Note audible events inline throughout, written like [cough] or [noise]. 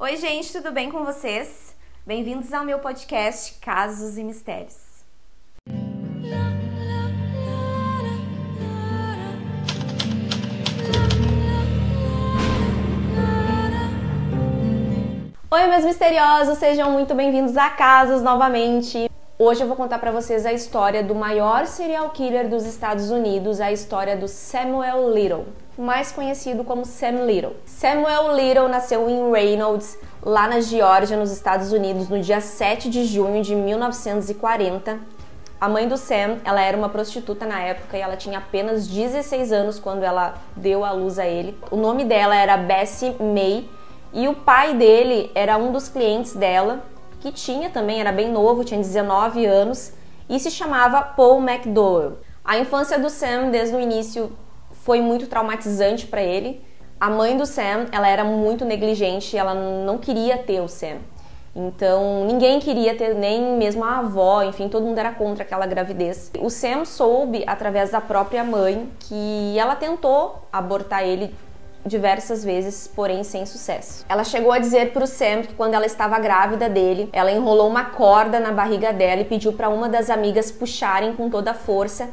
Oi, gente, tudo bem com vocês? Bem-vindos ao meu podcast Casos e Mistérios. Oi, meus misteriosos, sejam muito bem-vindos a Casos novamente. Hoje eu vou contar para vocês a história do maior serial killer dos Estados Unidos, a história do Samuel Little, mais conhecido como Sam Little. Samuel Little nasceu em Reynolds, lá na Geórgia, nos Estados Unidos, no dia 7 de junho de 1940. A mãe do Sam, ela era uma prostituta na época e ela tinha apenas 16 anos quando ela deu a luz a ele. O nome dela era Bessie May e o pai dele era um dos clientes dela que tinha também, era bem novo, tinha 19 anos e se chamava Paul McDowell. A infância do Sam desde o início foi muito traumatizante para ele. A mãe do Sam, ela era muito negligente, ela não queria ter o Sam. Então, ninguém queria ter, nem mesmo a avó, enfim, todo mundo era contra aquela gravidez. O Sam soube, através da própria mãe, que ela tentou abortar ele diversas vezes, porém sem sucesso. Ela chegou a dizer para o Sam que quando ela estava grávida dele, ela enrolou uma corda na barriga dela e pediu para uma das amigas puxarem com toda a força.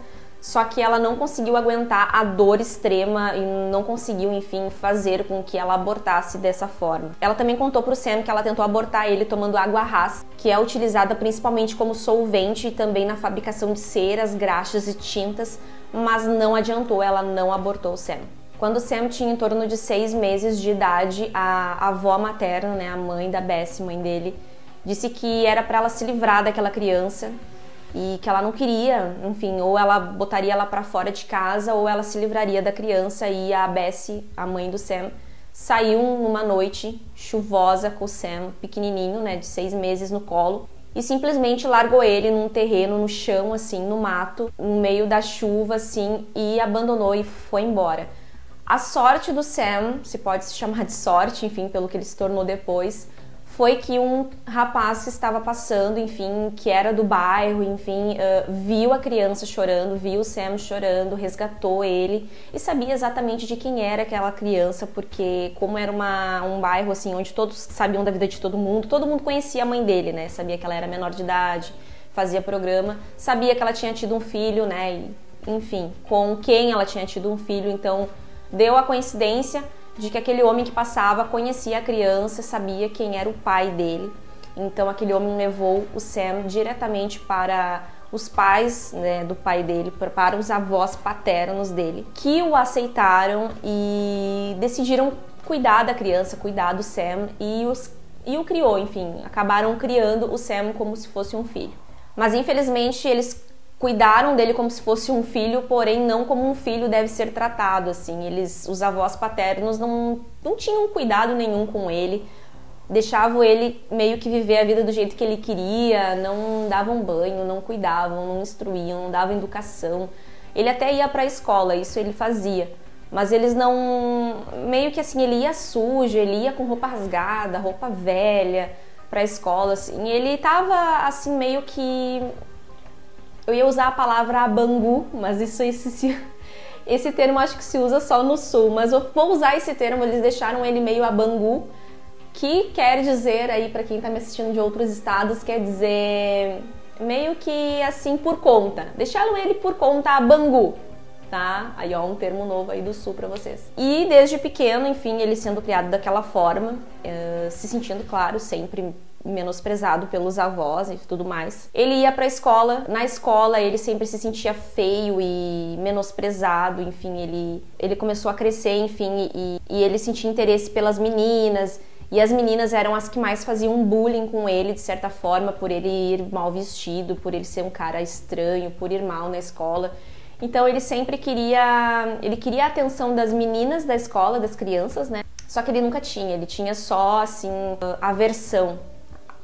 Só que ela não conseguiu aguentar a dor extrema e não conseguiu, enfim, fazer com que ela abortasse dessa forma. Ela também contou para o Sam que ela tentou abortar ele tomando água ras, que é utilizada principalmente como solvente e também na fabricação de ceras, graxas e tintas, mas não adiantou, ela não abortou o Sam. Quando Sam tinha em torno de seis meses de idade, a avó materna, né, a mãe da Bessie, mãe dele, disse que era para ela se livrar daquela criança e que ela não queria, enfim, ou ela botaria ela para fora de casa ou ela se livraria da criança e a Bessie, a mãe do Sam, saiu numa noite chuvosa com o Sam, pequenininho, né, de seis meses no colo, e simplesmente largou ele num terreno, no chão, assim, no mato, no meio da chuva, assim, e abandonou e foi embora. A sorte do Sam, se pode se chamar de sorte, enfim, pelo que ele se tornou depois, foi que um rapaz estava passando, enfim, que era do bairro, enfim, uh, viu a criança chorando, viu o Sam chorando, resgatou ele e sabia exatamente de quem era aquela criança, porque como era uma, um bairro assim onde todos sabiam da vida de todo mundo, todo mundo conhecia a mãe dele, né? Sabia que ela era menor de idade, fazia programa, sabia que ela tinha tido um filho, né? E, enfim, com quem ela tinha tido um filho, então deu a coincidência de que aquele homem que passava conhecia a criança, sabia quem era o pai dele. Então aquele homem levou o Sam diretamente para os pais né, do pai dele, para os avós paternos dele, que o aceitaram e decidiram cuidar da criança, cuidar do Sam e, os, e o criou, enfim, acabaram criando o Sam como se fosse um filho. Mas infelizmente eles cuidaram dele como se fosse um filho, porém não como um filho deve ser tratado, assim. Eles, os avós paternos não, não tinham cuidado nenhum com ele, deixavam ele meio que viver a vida do jeito que ele queria, não davam banho, não cuidavam, não instruíam, não davam educação. Ele até ia para a escola, isso ele fazia. Mas eles não. Meio que assim, ele ia sujo, ele ia com roupa rasgada, roupa velha para a escola, assim. ele tava assim, meio que eu ia usar a palavra bangu, mas isso esse, [laughs] esse termo acho que se usa só no sul, mas eu vou usar esse termo, eles deixaram ele meio a bangu, que quer dizer aí para quem está me assistindo de outros estados, quer dizer meio que assim por conta. Deixaram ele por conta a bangu, tá? Aí ó, um termo novo aí do sul para vocês. E desde pequeno, enfim, ele sendo criado daquela forma, uh, se sentindo, claro, sempre menosprezado pelos avós e tudo mais. Ele ia para a escola, na escola ele sempre se sentia feio e menosprezado, enfim, ele, ele começou a crescer, enfim, e, e ele sentia interesse pelas meninas. E as meninas eram as que mais faziam bullying com ele, de certa forma, por ele ir mal vestido, por ele ser um cara estranho, por ir mal na escola. Então ele sempre queria, ele queria a atenção das meninas da escola, das crianças, né? Só que ele nunca tinha, ele tinha só assim aversão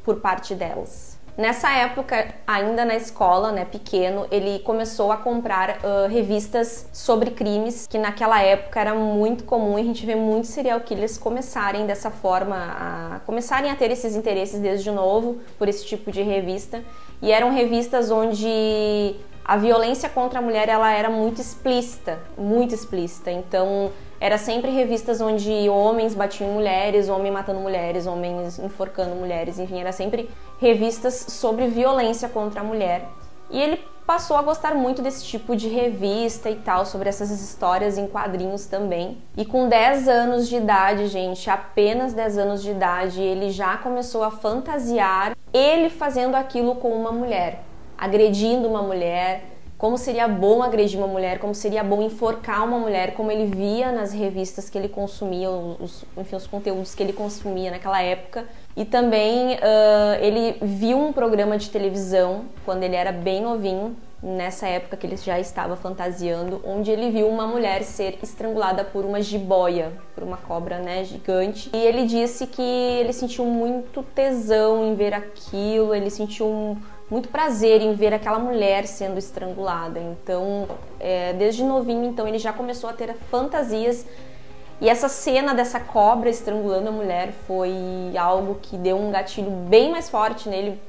por parte delas. Nessa época, ainda na escola, né, pequeno, ele começou a comprar uh, revistas sobre crimes, que naquela época era muito comum e a gente vê muitos serial killers começarem dessa forma, a começarem a ter esses interesses desde novo por esse tipo de revista. E eram revistas onde a violência contra a mulher ela era muito explícita, muito explícita. Então era sempre revistas onde homens batiam mulheres, homem matando mulheres, homens enforcando mulheres, enfim, era sempre revistas sobre violência contra a mulher. E ele passou a gostar muito desse tipo de revista e tal, sobre essas histórias em quadrinhos também. E com 10 anos de idade, gente, apenas 10 anos de idade, ele já começou a fantasiar ele fazendo aquilo com uma mulher, agredindo uma mulher, como seria bom agredir uma mulher, como seria bom enforcar uma mulher, como ele via nas revistas que ele consumia, os, enfim, os conteúdos que ele consumia naquela época. E também uh, ele viu um programa de televisão quando ele era bem novinho, nessa época que ele já estava fantasiando, onde ele viu uma mulher ser estrangulada por uma jiboia, por uma cobra né, gigante. E ele disse que ele sentiu muito tesão em ver aquilo, ele sentiu um muito prazer em ver aquela mulher sendo estrangulada. Então, é, desde novinho, então ele já começou a ter fantasias. E essa cena dessa cobra estrangulando a mulher foi algo que deu um gatilho bem mais forte nele,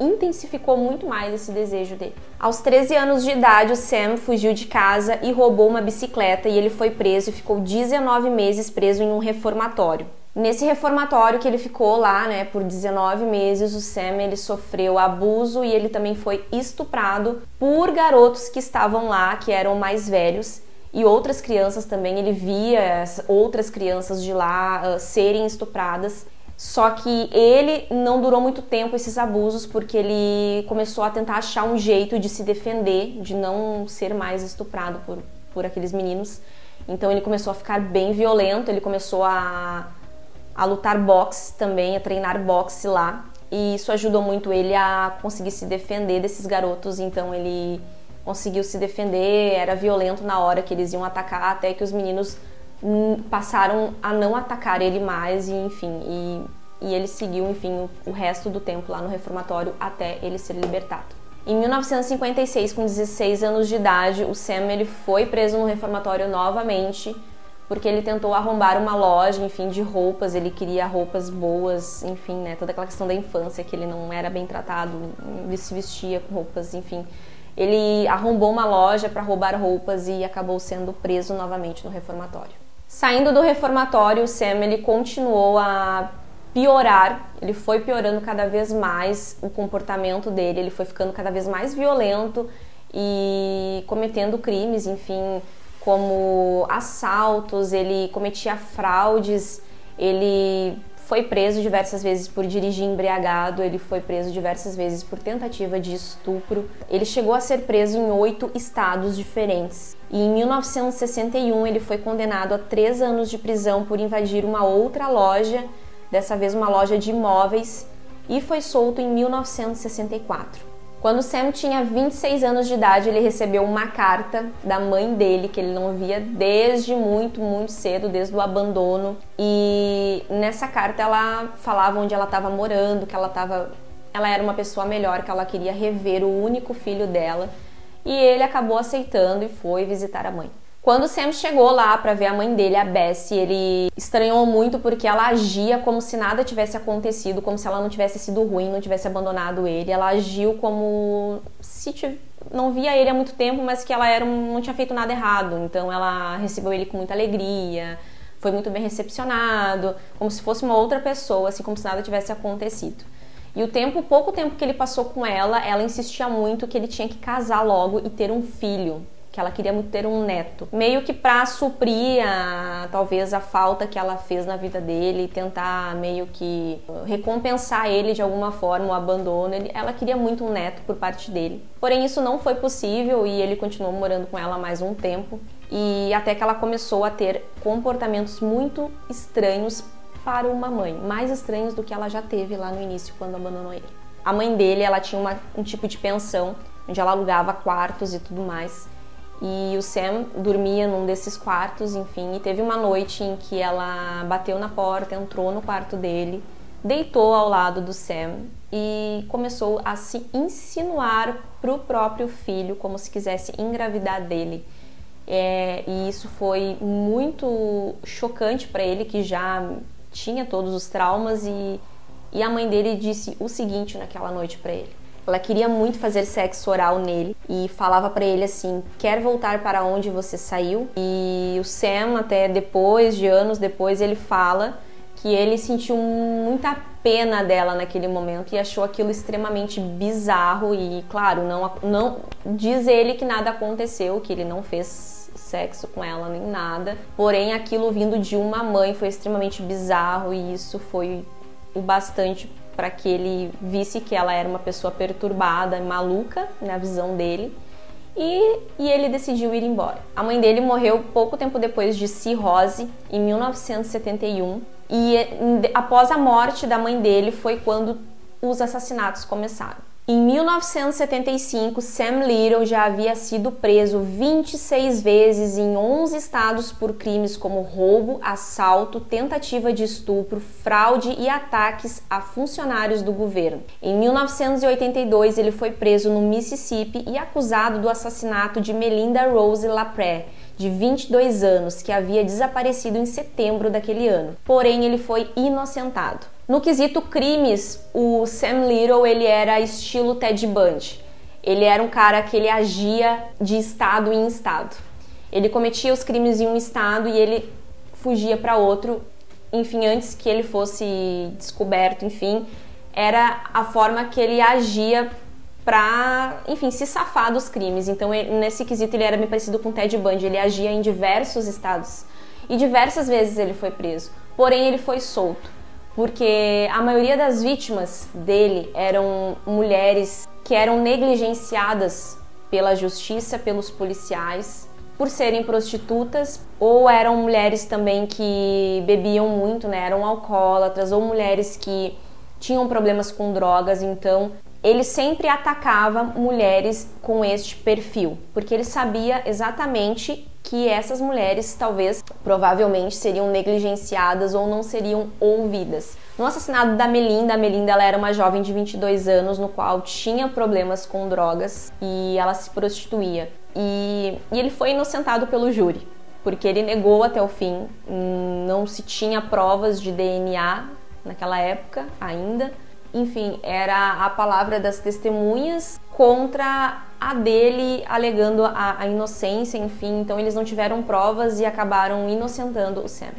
intensificou muito mais esse desejo dele. Aos 13 anos de idade, o Sam fugiu de casa e roubou uma bicicleta e ele foi preso e ficou 19 meses preso em um reformatório. Nesse reformatório que ele ficou lá, né, por 19 meses, o Sam ele sofreu abuso e ele também foi estuprado por garotos que estavam lá, que eram mais velhos, e outras crianças também. Ele via outras crianças de lá uh, serem estupradas. Só que ele não durou muito tempo esses abusos porque ele começou a tentar achar um jeito de se defender, de não ser mais estuprado por, por aqueles meninos. Então ele começou a ficar bem violento, ele começou a a lutar boxe também, a treinar boxe lá. E isso ajudou muito ele a conseguir se defender desses garotos. Então ele conseguiu se defender, era violento na hora que eles iam atacar, até que os meninos hum, passaram a não atacar ele mais, e enfim. E, e ele seguiu, enfim, o, o resto do tempo lá no reformatório até ele ser libertado. Em 1956, com 16 anos de idade, o Sam ele foi preso no reformatório novamente porque ele tentou arrombar uma loja, enfim, de roupas, ele queria roupas boas, enfim, né, toda aquela questão da infância, que ele não era bem tratado, ele se vestia com roupas, enfim. Ele arrombou uma loja para roubar roupas e acabou sendo preso novamente no reformatório. Saindo do reformatório, o Sam ele continuou a piorar, ele foi piorando cada vez mais o comportamento dele, ele foi ficando cada vez mais violento e cometendo crimes, enfim, como assaltos, ele cometia fraudes, ele foi preso diversas vezes por dirigir embriagado, ele foi preso diversas vezes por tentativa de estupro. Ele chegou a ser preso em oito estados diferentes. E em 1961 ele foi condenado a três anos de prisão por invadir uma outra loja, dessa vez uma loja de imóveis, e foi solto em 1964. Quando Sam tinha 26 anos de idade, ele recebeu uma carta da mãe dele que ele não via desde muito, muito cedo, desde o abandono. E nessa carta ela falava onde ela estava morando, que ela estava ela era uma pessoa melhor, que ela queria rever o único filho dela. E ele acabou aceitando e foi visitar a mãe. Quando Sam chegou lá para ver a mãe dele, a Bessie, ele estranhou muito porque ela agia como se nada tivesse acontecido, como se ela não tivesse sido ruim, não tivesse abandonado ele. Ela agiu como se não via ele há muito tempo, mas que ela era não tinha feito nada errado. Então ela recebeu ele com muita alegria, foi muito bem recepcionado, como se fosse uma outra pessoa, assim como se nada tivesse acontecido. E o tempo, pouco tempo que ele passou com ela, ela insistia muito que ele tinha que casar logo e ter um filho que ela queria muito ter um neto, meio que para suprir a, talvez a falta que ela fez na vida dele, tentar meio que recompensar ele de alguma forma o abandono. Ele, ela queria muito um neto por parte dele. Porém isso não foi possível e ele continuou morando com ela mais um tempo e até que ela começou a ter comportamentos muito estranhos para uma mãe, mais estranhos do que ela já teve lá no início quando abandonou ele. A mãe dele, ela tinha uma, um tipo de pensão onde ela alugava quartos e tudo mais. E o Sam dormia num desses quartos, enfim, e teve uma noite em que ela bateu na porta, entrou no quarto dele, deitou ao lado do Sam e começou a se insinuar pro próprio filho, como se quisesse engravidar dele. É, e isso foi muito chocante para ele, que já tinha todos os traumas, e, e a mãe dele disse o seguinte naquela noite para ele: Ela queria muito fazer sexo oral nele e falava para ele assim: "Quer voltar para onde você saiu?". E o Sam até depois, de anos depois, ele fala que ele sentiu muita pena dela naquele momento e achou aquilo extremamente bizarro e claro, não não diz ele que nada aconteceu, que ele não fez sexo com ela nem nada. Porém, aquilo vindo de uma mãe foi extremamente bizarro e isso foi o bastante para que ele visse que ela era uma pessoa perturbada, maluca na visão dele. E, e, ele decidiu ir embora. A mãe dele morreu pouco tempo depois de cirrose, em 1971, e após a morte da mãe dele foi quando os assassinatos começaram. Em 1975, Sam Little já havia sido preso 26 vezes em 11 estados por crimes como roubo, assalto, tentativa de estupro, fraude e ataques a funcionários do governo. Em 1982, ele foi preso no Mississippi e acusado do assassinato de Melinda Rose Lapré, de 22 anos, que havia desaparecido em setembro daquele ano. Porém, ele foi inocentado. No quesito crimes, o Sam Little ele era estilo Ted Bundy. Ele era um cara que ele agia de estado em estado. Ele cometia os crimes em um estado e ele fugia para outro. Enfim, antes que ele fosse descoberto, enfim, era a forma que ele agia para, enfim, se safar dos crimes. Então, ele, nesse quesito, ele era me parecido com Ted Bundy. Ele agia em diversos estados e diversas vezes ele foi preso. Porém, ele foi solto porque a maioria das vítimas dele eram mulheres que eram negligenciadas pela justiça, pelos policiais, por serem prostitutas, ou eram mulheres também que bebiam muito, né? Eram alcoólatras, ou mulheres que tinham problemas com drogas, então ele sempre atacava mulheres com este perfil, porque ele sabia exatamente que essas mulheres talvez, provavelmente, seriam negligenciadas ou não seriam ouvidas. No assassinato da Melinda, a Melinda ela era uma jovem de 22 anos no qual tinha problemas com drogas e ela se prostituía. E, e ele foi inocentado pelo júri, porque ele negou até o fim, não se tinha provas de DNA naquela época ainda. Enfim, era a palavra das testemunhas contra a dele alegando a, a, inocência, enfim, então eles não tiveram provas e acabaram inocentando o Sam.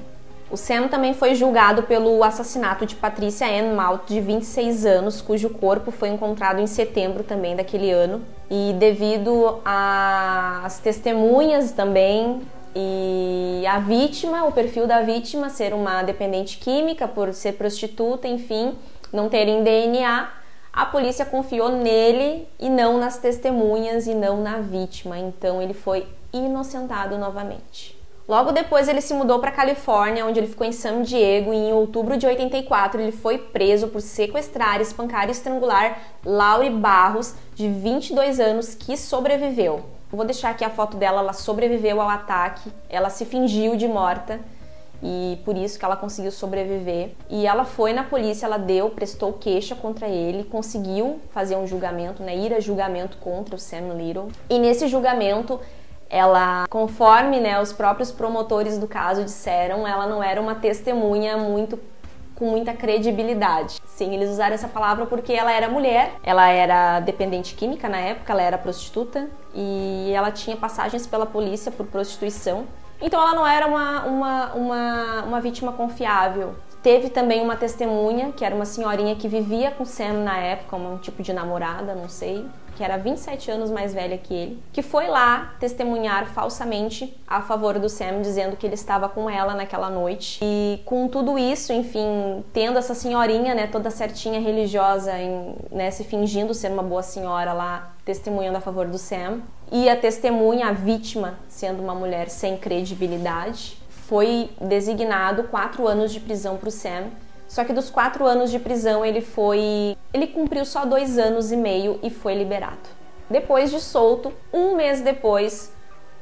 O Sam também foi julgado pelo assassinato de Patricia Ann Malt, de 26 anos, cujo corpo foi encontrado em setembro também daquele ano. E devido às testemunhas também e a vítima, o perfil da vítima ser uma dependente química por ser prostituta, enfim, não terem DNA, a polícia confiou nele e não nas testemunhas e não na vítima, então ele foi inocentado novamente. Logo depois ele se mudou para Califórnia, onde ele ficou em San Diego e em outubro de 84 ele foi preso por sequestrar, espancar e estrangular Laurie Barros, de 22 anos, que sobreviveu. vou deixar aqui a foto dela, ela sobreviveu ao ataque, ela se fingiu de morta e por isso que ela conseguiu sobreviver. E ela foi na polícia, ela deu, prestou queixa contra ele, conseguiu fazer um julgamento, né, ir a julgamento contra o Sam Little. E nesse julgamento, ela, conforme né, os próprios promotores do caso disseram, ela não era uma testemunha muito com muita credibilidade. Sim, eles usaram essa palavra porque ela era mulher, ela era dependente química na época, ela era prostituta e ela tinha passagens pela polícia por prostituição. Então ela não era uma, uma, uma, uma vítima confiável. Teve também uma testemunha, que era uma senhorinha que vivia com Sam na época, um tipo de namorada, não sei, que era 27 anos mais velha que ele, que foi lá testemunhar falsamente a favor do Sam, dizendo que ele estava com ela naquela noite. E com tudo isso, enfim, tendo essa senhorinha, né, toda certinha religiosa, em, né, se fingindo ser uma boa senhora lá, testemunhando a favor do Sam, e a testemunha, a vítima, sendo uma mulher sem credibilidade, foi designado quatro anos de prisão para o Sam. Só que dos quatro anos de prisão ele foi, ele cumpriu só dois anos e meio e foi liberado. Depois de solto, um mês depois,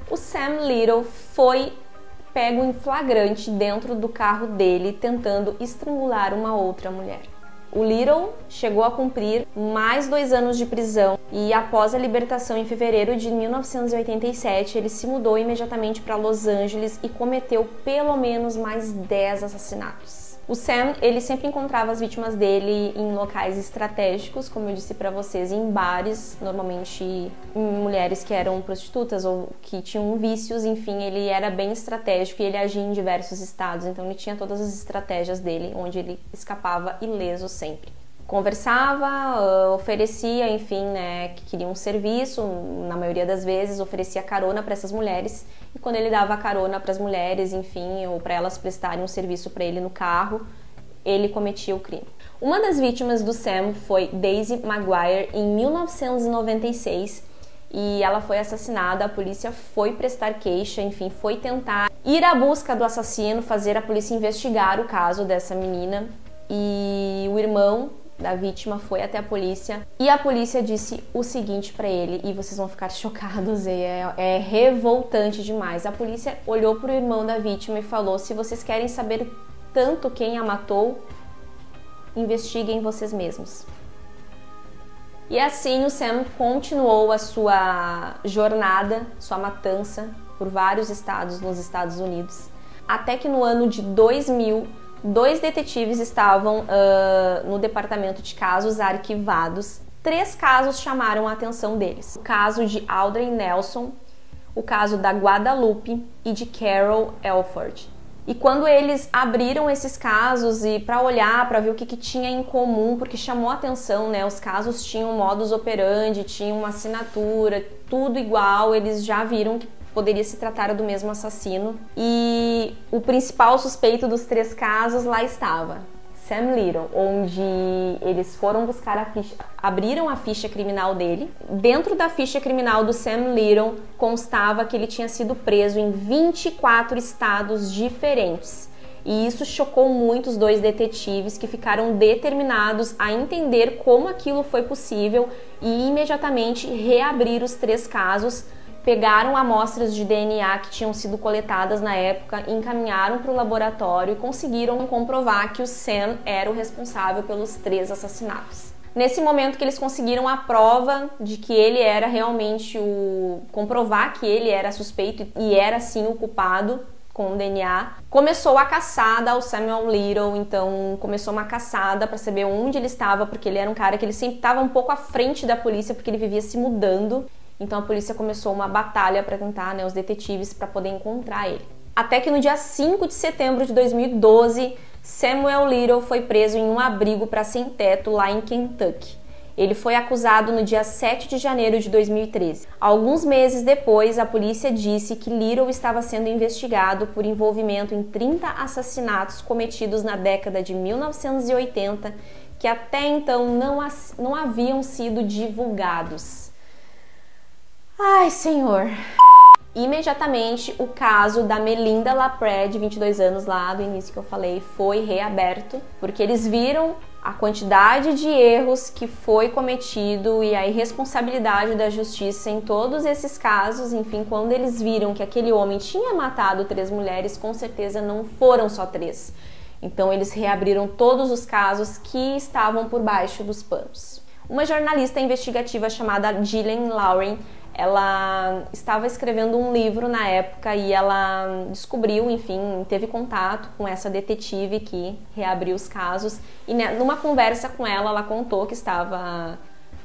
o Sam Little foi pego em flagrante dentro do carro dele tentando estrangular uma outra mulher. O Little chegou a cumprir mais dois anos de prisão e, após a libertação em fevereiro de 1987, ele se mudou imediatamente para Los Angeles e cometeu pelo menos mais 10 assassinatos. O Sam, ele sempre encontrava as vítimas dele em locais estratégicos, como eu disse para vocês, em bares, normalmente mulheres que eram prostitutas ou que tinham vícios, enfim, ele era bem estratégico e ele agia em diversos estados, então ele tinha todas as estratégias dele, onde ele escapava ileso sempre conversava, ah, oferecia, enfim, né, que queria um serviço, na maioria das vezes oferecia carona para essas mulheres, e quando ele dava carona para as mulheres, enfim, ou para elas prestarem um serviço para ele no carro, ele cometia o crime. Uma das vítimas do Sam foi Daisy Maguire em 1996 e ela foi assassinada. A polícia foi prestar queixa, enfim, foi tentar ir à busca do assassino, fazer a polícia investigar o caso dessa menina. E o irmão da vítima foi até a polícia e a polícia disse o seguinte para ele e vocês vão ficar [laughs] chocados é, é revoltante demais. A polícia olhou para o irmão da vítima e falou: se vocês querem saber tanto quem a matou, investiguem vocês mesmos. E assim o Sam continuou a sua jornada, sua matança por vários estados nos Estados Unidos, até que no ano de 2000 dois detetives estavam uh, no departamento de casos arquivados. Três casos chamaram a atenção deles: o caso de Audrey Nelson, o caso da Guadalupe e de Carol Elford. E quando eles abriram esses casos e para olhar, para ver o que, que, tinha em comum, porque chamou a atenção, né? Os casos tinham modus operandi, tinham uma assinatura, tudo igual, eles já viram que poderia se tratar do mesmo assassino. E o principal suspeito dos três casos lá estava. Sam Little, onde eles foram buscar a ficha, abriram a ficha criminal dele. Dentro da ficha criminal do Sam Little constava que ele tinha sido preso em 24 estados diferentes. E isso chocou muito os dois detetives que ficaram determinados a entender como aquilo foi possível e imediatamente reabrir os três casos pegaram amostras de DNA que tinham sido coletadas na época, encaminharam para o laboratório e conseguiram comprovar que o Sam era o responsável pelos três assassinatos. Nesse momento que eles conseguiram a prova de que ele era realmente o comprovar que ele era suspeito e era sim o culpado com o DNA, começou a caçada ao Samuel Little, então começou uma caçada para saber onde ele estava, porque ele era um cara que ele sempre estava um pouco à frente da polícia porque ele vivia se mudando então a polícia começou uma batalha para tentar, né, os detetives para poder encontrar ele. Até que no dia 5 de setembro de 2012, Samuel Little foi preso em um abrigo para sem teto lá em Kentucky. Ele foi acusado no dia 7 de janeiro de 2013. Alguns meses depois, a polícia disse que Little estava sendo investigado por envolvimento em 30 assassinatos cometidos na década de 1980 que até então não, não haviam sido divulgados. Ai, senhor. Imediatamente, o caso da Melinda Lapré, de 22 anos, lá do início que eu falei, foi reaberto, porque eles viram a quantidade de erros que foi cometido e a irresponsabilidade da justiça em todos esses casos. Enfim, quando eles viram que aquele homem tinha matado três mulheres, com certeza não foram só três. Então, eles reabriram todos os casos que estavam por baixo dos panos. Uma jornalista investigativa chamada Gillian Lauren ela estava escrevendo um livro na época e ela descobriu, enfim, teve contato com essa detetive que reabriu os casos e numa conversa com ela, ela contou que estava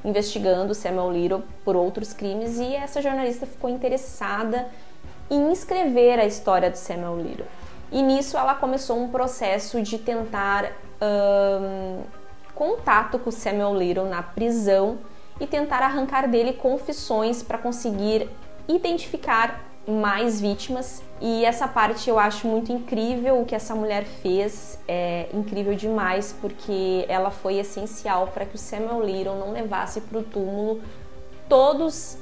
investigando Samuel Little por outros crimes e essa jornalista ficou interessada em escrever a história do Samuel Little. E nisso ela começou um processo de tentar um, contato com Samuel Little na prisão e tentar arrancar dele confissões para conseguir identificar mais vítimas. E essa parte eu acho muito incrível o que essa mulher fez, é incrível demais porque ela foi essencial para que o Samuel Little não levasse para o túmulo todos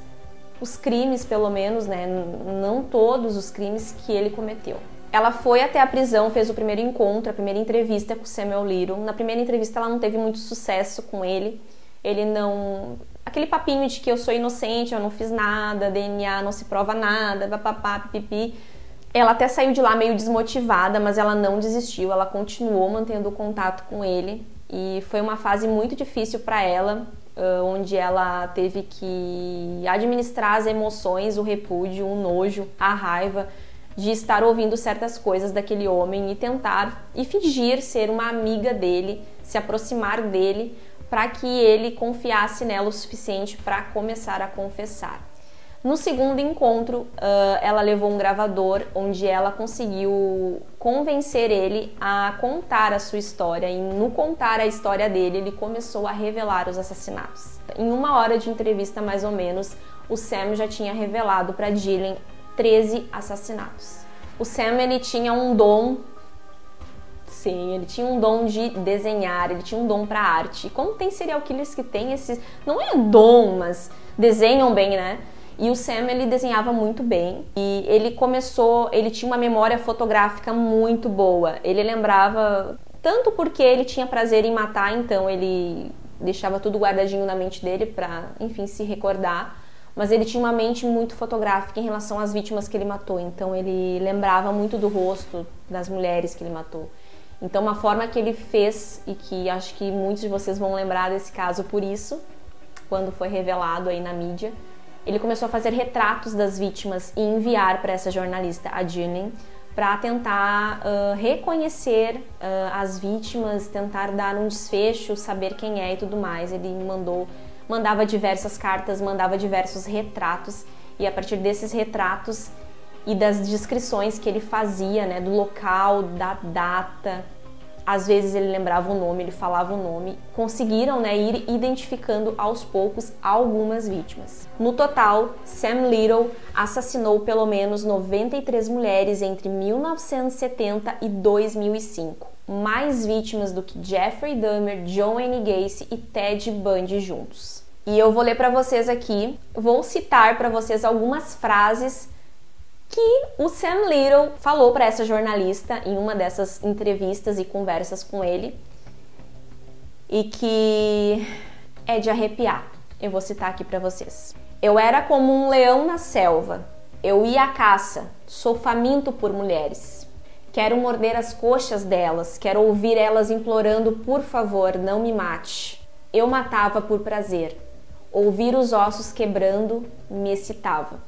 os crimes, pelo menos, né? Não todos os crimes que ele cometeu. Ela foi até a prisão, fez o primeiro encontro, a primeira entrevista com o Samuel Little. Na primeira entrevista ela não teve muito sucesso com ele ele não. Aquele papinho de que eu sou inocente, eu não fiz nada, DNA não se prova nada, papapá, pipipi. Ela até saiu de lá meio desmotivada, mas ela não desistiu, ela continuou mantendo o contato com ele. E foi uma fase muito difícil para ela, onde ela teve que administrar as emoções, o repúdio, o nojo, a raiva de estar ouvindo certas coisas daquele homem e tentar e fingir ser uma amiga dele, se aproximar dele para que ele confiasse nela o suficiente para começar a confessar. No segundo encontro, ela levou um gravador onde ela conseguiu convencer ele a contar a sua história. E no contar a história dele, ele começou a revelar os assassinatos. Em uma hora de entrevista, mais ou menos, o Sam já tinha revelado para Gillian 13 assassinatos. O Sam ele tinha um dom Sim, ele tinha um dom de desenhar, ele tinha um dom para arte. E como tem serial killers que tem esses, não é dom, mas desenham bem, né? E o Sam ele desenhava muito bem e ele começou, ele tinha uma memória fotográfica muito boa. Ele lembrava tanto porque ele tinha prazer em matar, então ele deixava tudo guardadinho na mente dele para, enfim, se recordar. Mas ele tinha uma mente muito fotográfica em relação às vítimas que ele matou, então ele lembrava muito do rosto das mulheres que ele matou. Então, uma forma que ele fez e que acho que muitos de vocês vão lembrar desse caso por isso, quando foi revelado aí na mídia, ele começou a fazer retratos das vítimas e enviar para essa jornalista, a Gillian, para tentar uh, reconhecer uh, as vítimas, tentar dar um desfecho, saber quem é e tudo mais. Ele mandou, mandava diversas cartas, mandava diversos retratos e a partir desses retratos e das descrições que ele fazia, né, do local, da data, às vezes ele lembrava o nome, ele falava o nome, conseguiram né, ir identificando aos poucos algumas vítimas. No total, Sam Little assassinou pelo menos 93 mulheres entre 1970 e 2005, mais vítimas do que Jeffrey Dahmer, John N. Gacy e Ted Bundy juntos. E eu vou ler para vocês aqui, vou citar para vocês algumas frases que o Sam Little falou para essa jornalista em uma dessas entrevistas e conversas com ele e que é de arrepiar. Eu vou citar aqui para vocês. Eu era como um leão na selva. Eu ia à caça. Sou faminto por mulheres. Quero morder as coxas delas, quero ouvir elas implorando: por favor, não me mate. Eu matava por prazer. Ouvir os ossos quebrando me excitava.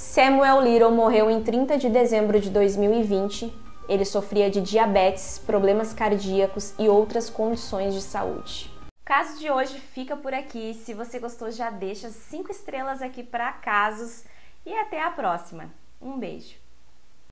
Samuel Little morreu em 30 de dezembro de 2020. Ele sofria de diabetes, problemas cardíacos e outras condições de saúde. O caso de hoje fica por aqui. Se você gostou, já deixa cinco estrelas aqui para casos e até a próxima. Um beijo.